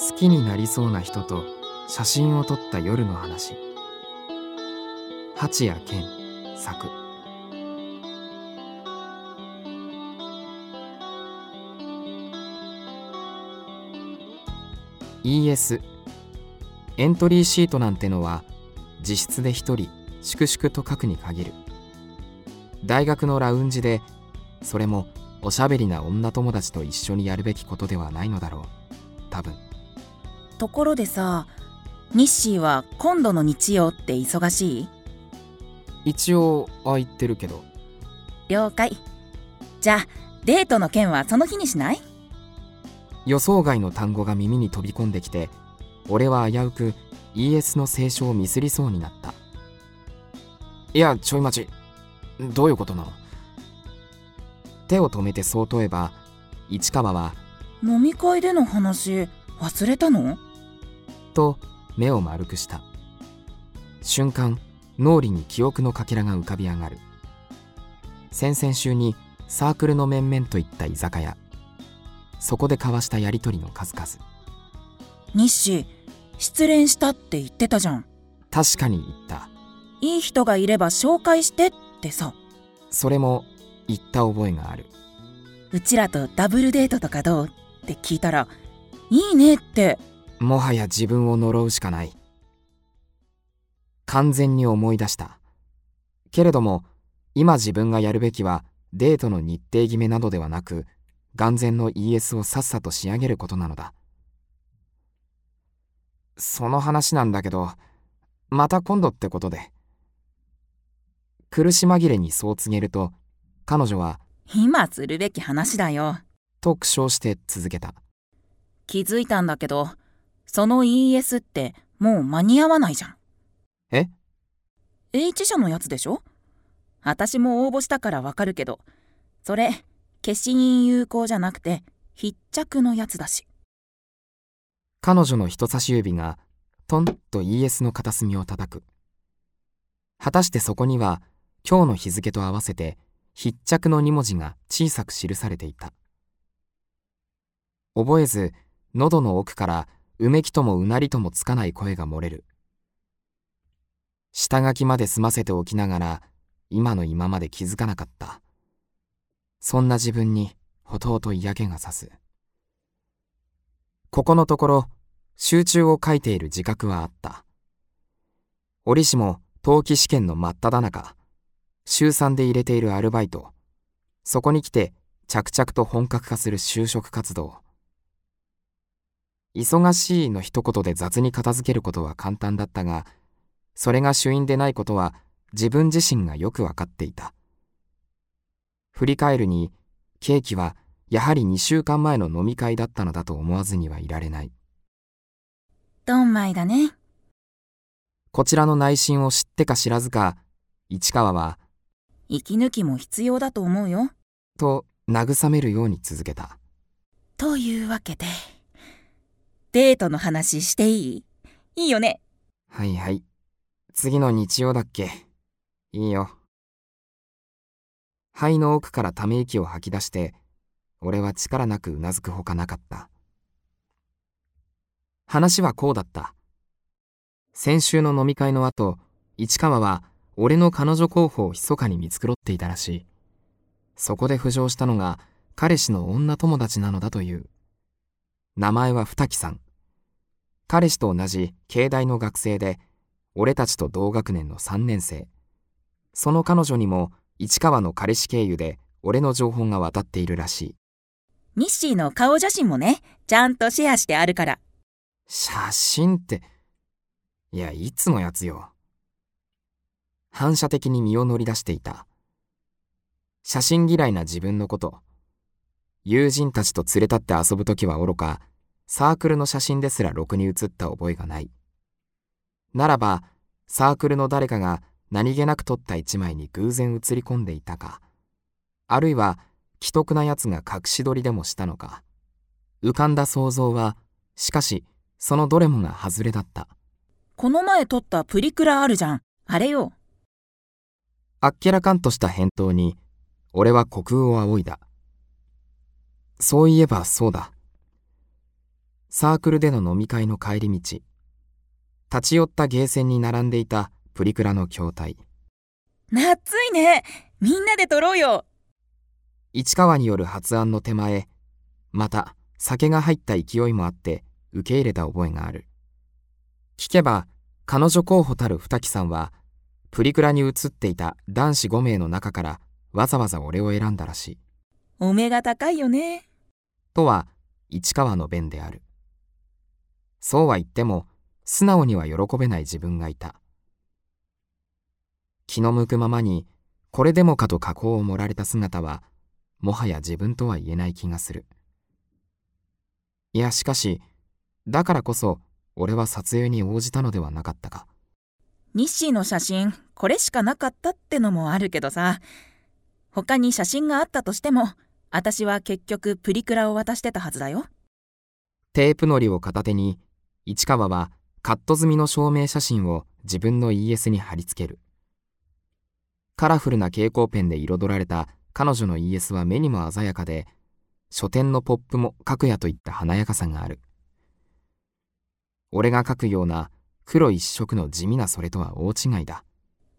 好きになりそうな人と写真を撮った夜の話。八谷健作。ES エントリーシートなんてのは自室で一人粛々と書くに限る。大学のラウンジでそれもおしゃべりな女友達と一緒にやるべきことではないのだろう。多分。ところでさニッシーは今度の日曜って忙しい？一応空いてるけど。了解。じゃあデートの件はその日にしない？予想外の単語が耳に飛び込んできて俺は危うく ES の清書をミスりそうになった。いやちょい待ち。どういうことなの？手を止めてそう問えば市川は飲み会での話忘れたの？と目を丸くした。瞬間脳裏に記憶のかけらが浮かび上がる。先々週にサークルの面々といった居酒屋。そこで交わしたやり取りの数々。ニッシー失恋したって言ってたじゃん。確かに言った。いい人がいれば紹介してってさ。それも言った覚えがある。うちらとダブルデートとかどう？って聞いたらいいねってもはや自分を呪うしかない。完全に思い出した。けれども今自分がやるべきはデートの日程決めなどではなく眼前の ES をさっさと仕上げることなのだ。その話なんだけどまた今度ってことで。苦し紛れにそう告げると彼女は今するべき話だよ。と苦笑して続けた。気づいたんだけどその ES ってもう間に合わないじゃん。え？H 社のやつでしょ？私も応募したからわかるけどそれ消印有効じゃなくて必着のやつだし。彼女の人差し指がトンと ES の片隅を叩く。果たしてそこには今日の日付と合わせて必着の2文字が小さく記されていた。覚えず喉の奥からうめきともうなりともつかない声が漏れる。下書きまで済ませておきながら今の今まで気づかなかった。そんな自分にほとほと嫌気がさす。ここのところ集中を書いている自覚はあった。折しも冬季試験の真っ只中週3で入れているアルバイト。そこに来て着々と本格化する就職活動。忙しいの一言で雑に片付けることは簡単だったがそれが主因でないことは自分自身がよくわかっていた。振り返るにケーキはやはり2週間前の飲み会だったのだと思わずにはいられない。ドンマイだね。こちらの内心を知ってか知らずか市川は息抜きも必要だと思うよ。と慰めるように続けた。というわけでデートの話していい？いいよね。はいはい。次の日曜だっけ？いいよ。肺の奥からため息を吐き出して俺は力なくうなずくほかなかった。話はこうだった。先週の飲み会の後市川は俺の彼女候補を密かに見繕っていたらしい。そこで浮上したのが彼氏の女友達なのだという。名前は二木さん。彼氏と同じ慶大の学生で俺たちと同学年の3年生。その彼女にも市川の彼氏経由で俺の情報が渡っているらしい。ニッシーの顔写真もねちゃんとシェアしてあるから。写真っていやいつのやつよ。反射的に身を乗り出していた。写真嫌いな自分のこと友人たちと連れ立って遊ぶ時はおろかサークルの写真ですらろくに写った覚えがない。ならばサークルの誰かが何気なく撮った一枚に偶然映り込んでいたかあるいは既得な奴が隠し撮りでもしたのか浮かんだ想像はしかしそのどれもが外れだった。この前撮ったプリクラあるじゃん。あれよ。あっけらかんとした返答に俺は虚空を仰いだそういえばそうだ。サークルでの飲み会の帰り道立ち寄ったゲーセンに並んでいたプリクラの筐体。夏いね。みんなで撮ろうよ。市川による発案の手前また酒が入った勢いもあって受け入れた覚えがある。聞けば彼女候補たる二木さんはプリクラに写っていた男子5名の中からわざわざ俺を選んだらしい。お目が高いよねとは市川の弁である。そうは言っても素直には喜べない自分がいた。気の向くままにこれでもかと加工を盛られた姿はもはや自分とは言えない気がする。いやしかしだからこそ俺は撮影に応じたのではなかったか。日誌の写真これしかなかったってのもあるけどさ。他に写真があったとしても私は結局プリクラを渡してたはずだよ。テープのりを片手に市川はカット済みの証明写真を自分の ES に貼り付ける。カラフルな蛍光ペンで彩られた彼女の ES は目にも鮮やかで書店のポップも描くやといった華やかさがある。俺が描くような黒一色の地味なそれとは大違いだ。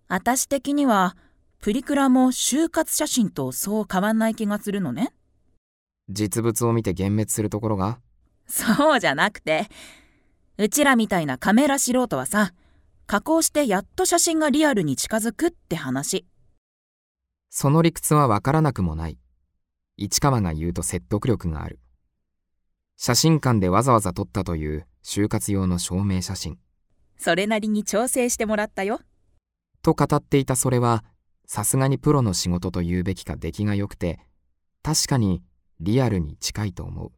私的にはプリクラも就活写真とそう変わんない気がするのね。実物を見て幻滅するところが？そうじゃなくてうちらみたいなカメラ素人はさ加工してやっと写真がリアルに近づくって話。その理屈はわからなくもない。市川が言うと説得力がある。写真館でわざわざ撮ったという就活用の証明写真。それなりに調整してもらったよ。と語っていたそれはさすがにプロの仕事と言うべきか出来が良くて確かにリアルに近いと思う。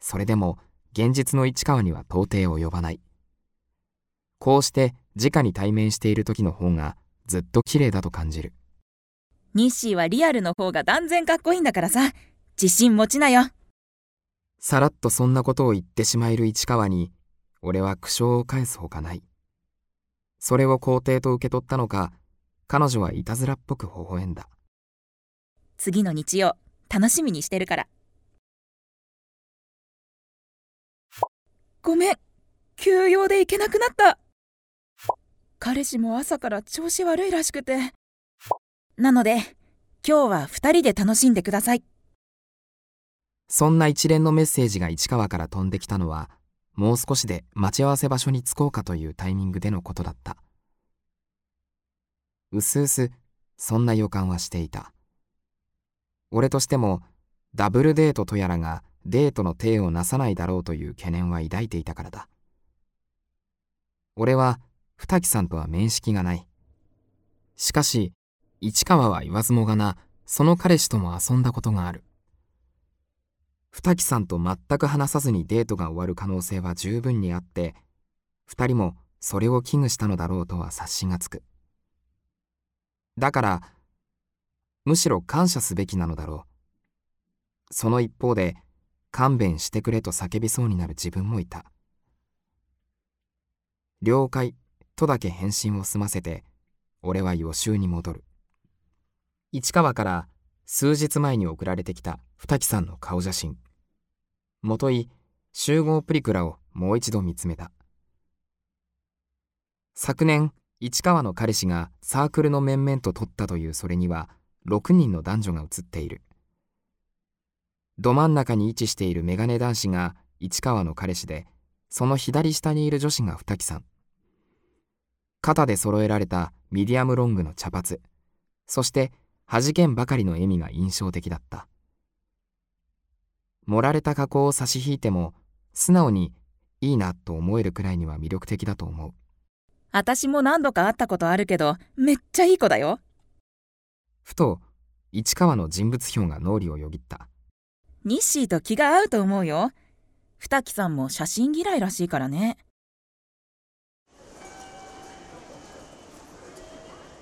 それでも現実の市川には到底及ばない。こうして直に対面している時の方がずっと綺麗だと感じる。ニッシーはリアルの方が断然かっこいいんだからさ。自信持ちなよ。さらっとそんなことを言ってしまえる市川に俺は苦笑を返すほかない。それを肯定と受け取ったのか彼女はいたずらっぽく微笑んだ。次の日曜楽しみにしてるから。ごめん休養で行けなくなった。彼氏も朝から調子悪いらしくて。なので今日は2人で楽しんでください。そんな一連のメッセージが市川から飛んできたのはもう少しで待ち合わせ場所に着こうかというタイミングでのことだったうすうすそんな予感はしていた。俺としてもダブルデートとやらがデートの体をなさないだろうという懸念は抱いていたからだ。俺は二木さんとは面識がない。しかし市川は言わずもがなその彼氏とも遊んだことがある。二木さんと全く話さずにデートが終わる可能性は十分にあって二人もそれを危惧したのだろうとは察しがつく。だからむしろ感謝すべきなのだろう。その一方で勘弁してくれと叫びそうになる自分もいた。了解とだけ返信を済ませて俺は予習に戻る。市川から数日前に送られてきた二木さんの顔写真。もとい集合プリクラをもう一度見つめた。昨年市川の彼氏がサークルの面々と撮ったというそれには6人の男女が写っている。ど真ん中に位置しているメガネ男子が市川の彼氏でその左下にいる女子が二木さん。肩で揃えられたミディアムロングの茶髪。そして弾けんばかりの笑みが印象的だった。盛られた加工を差し引いても素直にいいなと思えるくらいには魅力的だと思う。私も何度か会ったことあるけどめっちゃいい子だよ。ふと市川の人物評が脳裏をよぎった。ニッシーと気が合うと思うよ。二木さんも写真嫌いらしいからね。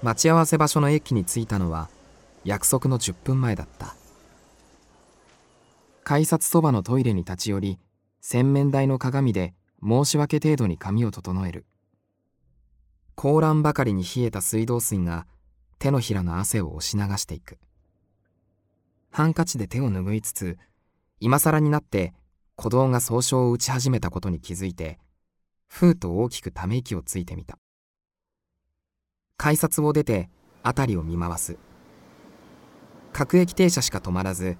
待ち合わせ場所の駅に着いたのは約束の10分前だった。改札そばのトイレに立ち寄り洗面台の鏡で申し訳程度に髪を整える高乱ばかりに冷えた水道水が手のひらの汗を押し流していく。ハンカチで手を拭いつつ今更になって鼓動が総称を打ち始めたことに気づいてふうと大きくため息をついてみた。改札を出て辺りを見回す。各駅停車しか止まらず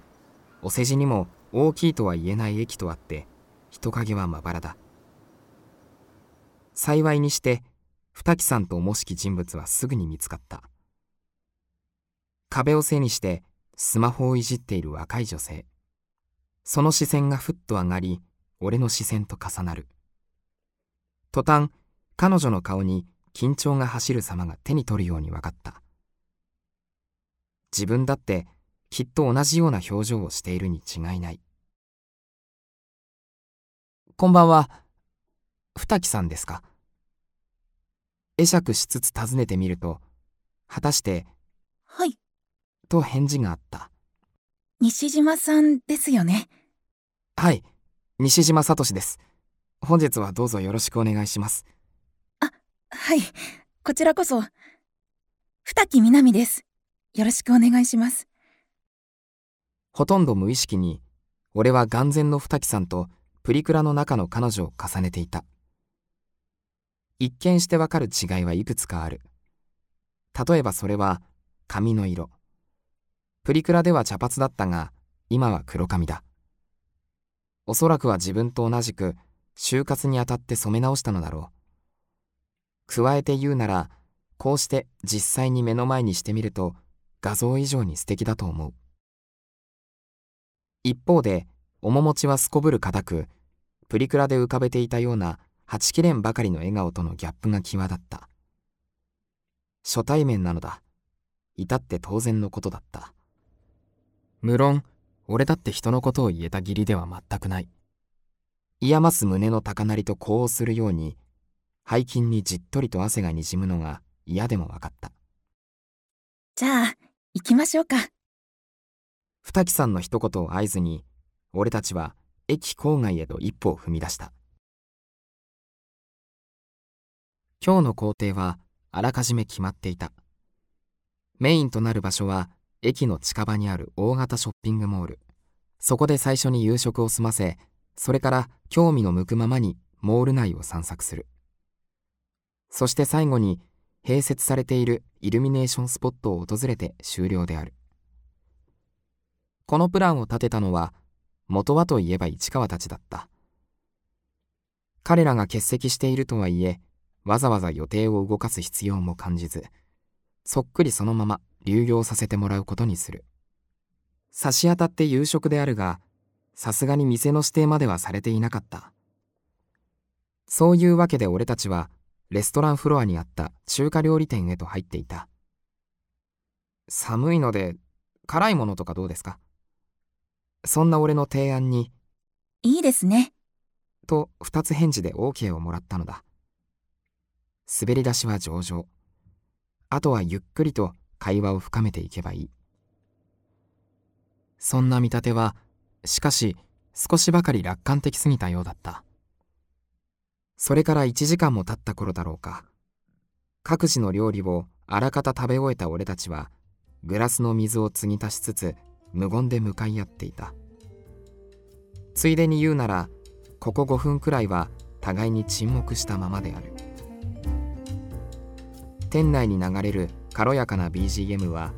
お世辞にも大きいとは言えない駅とあって人影はまばらだ。幸いにして二木さんともしき人物はすぐに見つかった。壁を背にしてスマホをいじっている若い女性。その視線がふっと上がり俺の視線と重なる。途端彼女の顔に緊張が走る様が手に取るように分かった。自分だってきっと同じような表情をしているに違いない。こんばんは。二木さんですか？会釈しつつ尋ねてみると果たして「はい」と返事があった。西島さんですよね？はい。西島聡です。本日はどうぞよろしくお願いします。あはい。こちらこそ。二木みなみです。よろしくお願いします。ほとんど無意識に俺は眼前の二木さんとプリクラの中の彼女を重ねていた一見してわかる違いはいくつかある。例えばそれは髪の色。プリクラでは茶髪だったが今は黒髪だ。おそらくは自分と同じく就活にあたって染め直したのだろう。加えて言うならこうして実際に目の前にしてみると画像以上に素敵だと思う。一方で面持ちはすこぶる硬くプリクラで浮かべていたようなはちきれんばかりの笑顔とのギャップが際立った。初対面なのだ。至って当然のことだった。無論俺だって人のことを言えた義理では全くない。嫌ます胸の高鳴りと呼応するように背筋にじっとりと汗がにじむのが嫌でも分かった。じゃあ行きましょうか。二木さんの一言を合図に俺たちは駅郊外へと一歩を踏み出した今日の行程はあらかじめ決まっていた。メインとなる場所は駅の近場にある大型ショッピングモール。そこで最初に夕食を済ませそれから興味の向くままにモール内を散策する。そして最後に併設されているイルミネーションスポットを訪れて終了である。このプランを立てたのは元はといえば市川たちだった。彼らが欠席しているとはいえわざわざ予定を動かす必要も感じずそっくりそのまま流用させてもらうことにする。差し当たって夕食であるがさすがに店の指定まではされていなかった。そういうわけで俺たちはレストランフロアにあった中華料理店へと入っていた。寒いので辛いものとかどうですか？そんな俺の提案にいいですね。と二つ返事で OK をもらったのだ滑り出しは上々。あとはゆっくりと会話を深めていけばいい。そんな見立てはしかし少しばかり楽観的すぎたようだった。それから1時間も経った頃だろうか。各自の料理をあらかた食べ終えた俺たちはグラスの水を継ぎ足しつつ無言で向かい合っていた。ついでに言うならここ5分くらいは互いに沈黙したままである。店内に流れる軽やかな BGM は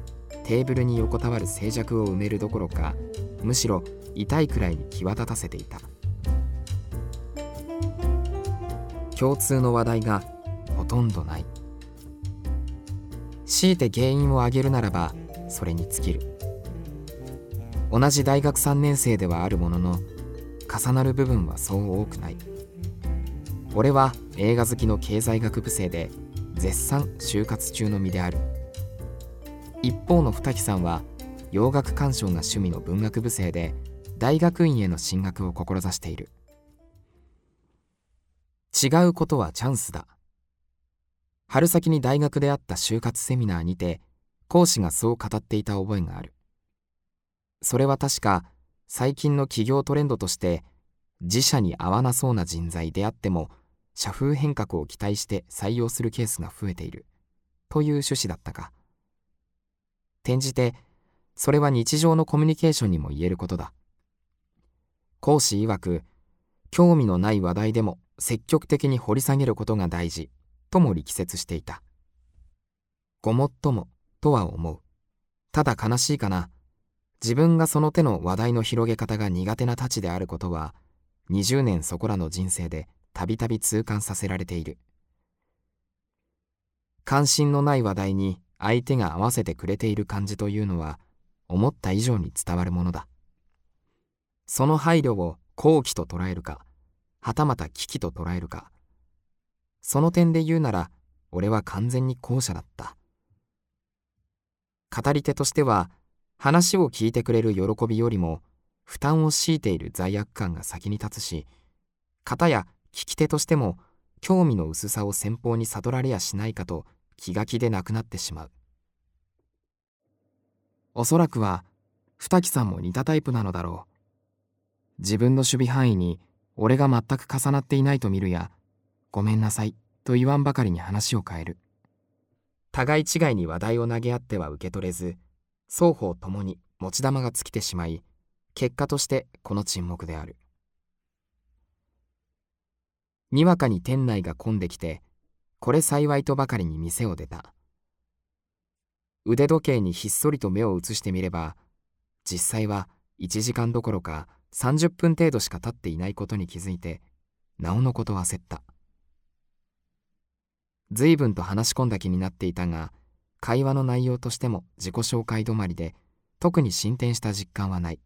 テーブルに横たわる静寂を埋めるどころかむしろ痛いくらいに際立たせていた。共通の話題がほとんどない。強いて原因を挙げるならばそれに尽きる。同じ大学3年生ではあるものの重なる部分はそう多くない。俺は映画好きの経済学部生で絶賛就活中の身である。一方の二木さんは洋楽鑑賞が趣味の文学部生で大学院への進学を志している。違うことはチャンスだ。春先に大学であった就活セミナーにて講師がそう語っていた覚えがある。それは確か最近の企業トレンドとして自社に合わなそうな人材であっても社風変革を期待して採用するケースが増えている。という趣旨だったか転じてそれは日常のコミュニケーションにも言えることだ。講師曰く興味のない話題でも積極的に掘り下げることが大事とも力説していた。ごもっともとは思う。ただ悲しいかな。自分がその手の話題の広げ方が苦手なたちであることは20年そこらの人生でたびたび痛感させられている。関心のない話題に相手が合わせてくれている感じというのは思った以上に伝わるものだ。その配慮を好機と捉えるかはたまた危機と捉えるか。その点で言うなら俺は完全に後者だった。語り手としては話を聞いてくれる喜びよりも負担を強いている罪悪感が先に立つし片や聞き手としても興味の薄さを先方に悟られやしないかと気が気でなくなってしまう。おそらくは二木さんも似たタイプなのだろう。自分の守備範囲に俺が全く重なっていないと見るやごめんなさいと言わんばかりに話を変える。互い違いに話題を投げ合っては受け取れず双方ともに持ち玉が尽きてしまい結果としてこの沈黙である。にわかに店内が混んできてこれ幸いとばかりに店を出た。腕時計にひっそりと目を移してみれば実際は1時間どころか30分程度しか経っていないことに気づいてなおのこと焦った。随分と話し込んだ気になっていたが会話の内容としても自己紹介止まりで特に進展した実感はない。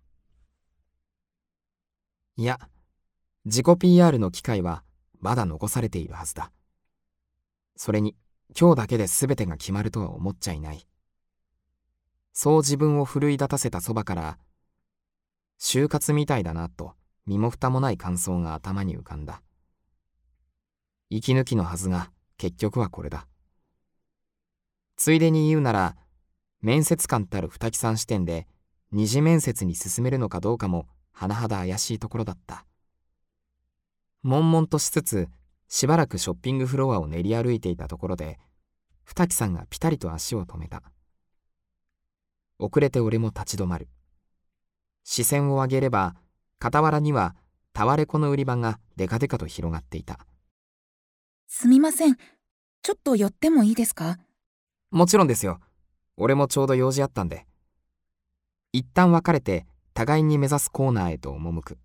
いや自己 PR の機会はまだ残されているはずだ。それに今日だけで全てが決まるとは思っちゃいない。そう自分を奮い立たせたそばから就活みたいだなと身も蓋もない感想が頭に浮かんだ。息抜きのはずが結局はこれだ。ついでに言うなら面接官たる二木さん視点で二次面接に進めるのかどうかも甚だ怪しいところだった。悶々としつつしばらくショッピングフロアを練り歩いていたところで二木さんがピタリと足を止めた遅れて俺も立ち止まる視線を上げれば傍らにはタワレコの売り場がデカデカと広がっていたすみませんちょっと寄ってもいいですか？もちろんですよ。俺もちょうど用事あったんで。一旦別れて互いに目指すコーナーへと赴く。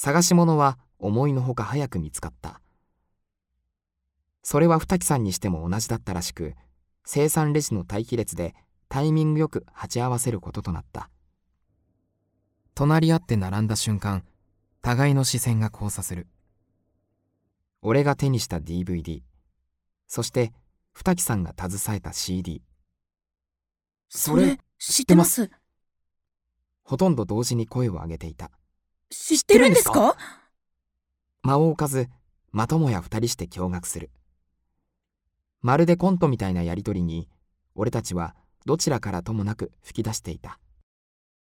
探し物は思いのほか早く見つかった。それは二木さんにしても同じだったらしく、生産レジの待機列でタイミングよく鉢合わせることとなった。隣り合って並んだ瞬間、互いの視線が交差する。俺が手にした DVD、そして二木さんが携えた CD それ知ってますほとんど同時に声を上げていた知ってるんですか？間を置か？ずまともや2人して驚愕する。まるでコントみたいなやりとりに俺たちはどちらからともなく吹き出していた。